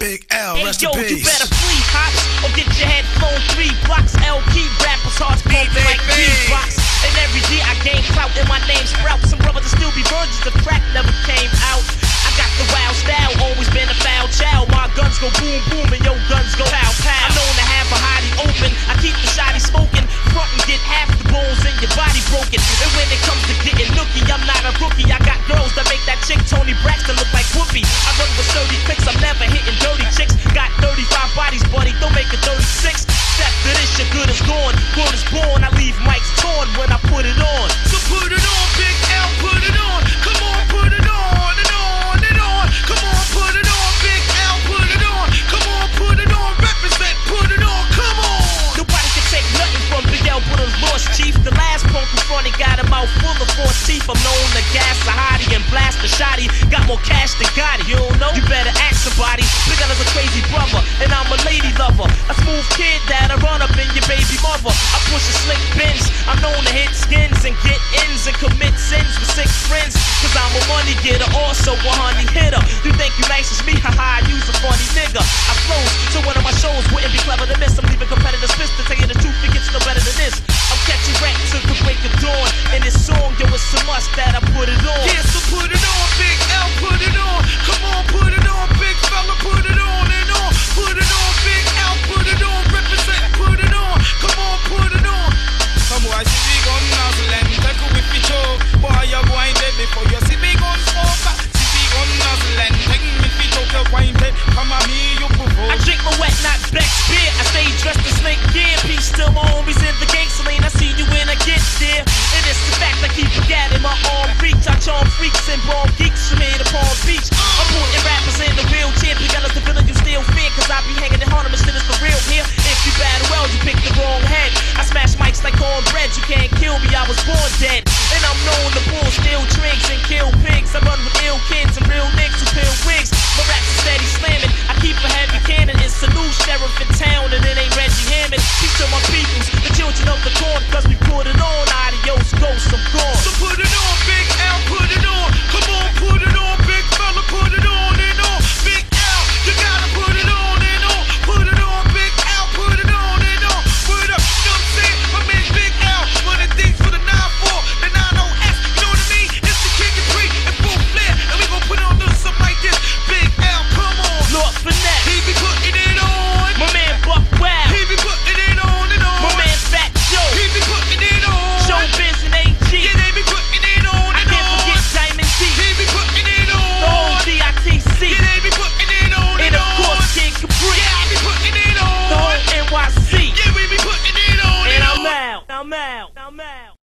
Big L, Hey rest yo, in you better flee hops or get your head flown three blocks. L key rappers hearts pumping like beatbox. And every year I gain clout and my name sprouts. Some brothers still be virgins. The crack never came out. I got the wild style, always been a foul child. My guns go boom boom and your guns go pow pow. I'm known to have a hottie open. I keep the teeth. I'm known to gas a hottie and blast a shotty. Got more cash than Gotti. You don't know? You better ask somebody. Big is a crazy brother, and I'm a lady lover. A smooth kid that'll run up in your baby mother. I push a slick Benz. I'm known to hit skins and get ins and commit sins with six friends. Cause I'm a money getter, also a honey hitter. You think you nice as me? Haha, you's a funny must that I put it on. you can't kill me, I was born dead. I'm out. I'm out.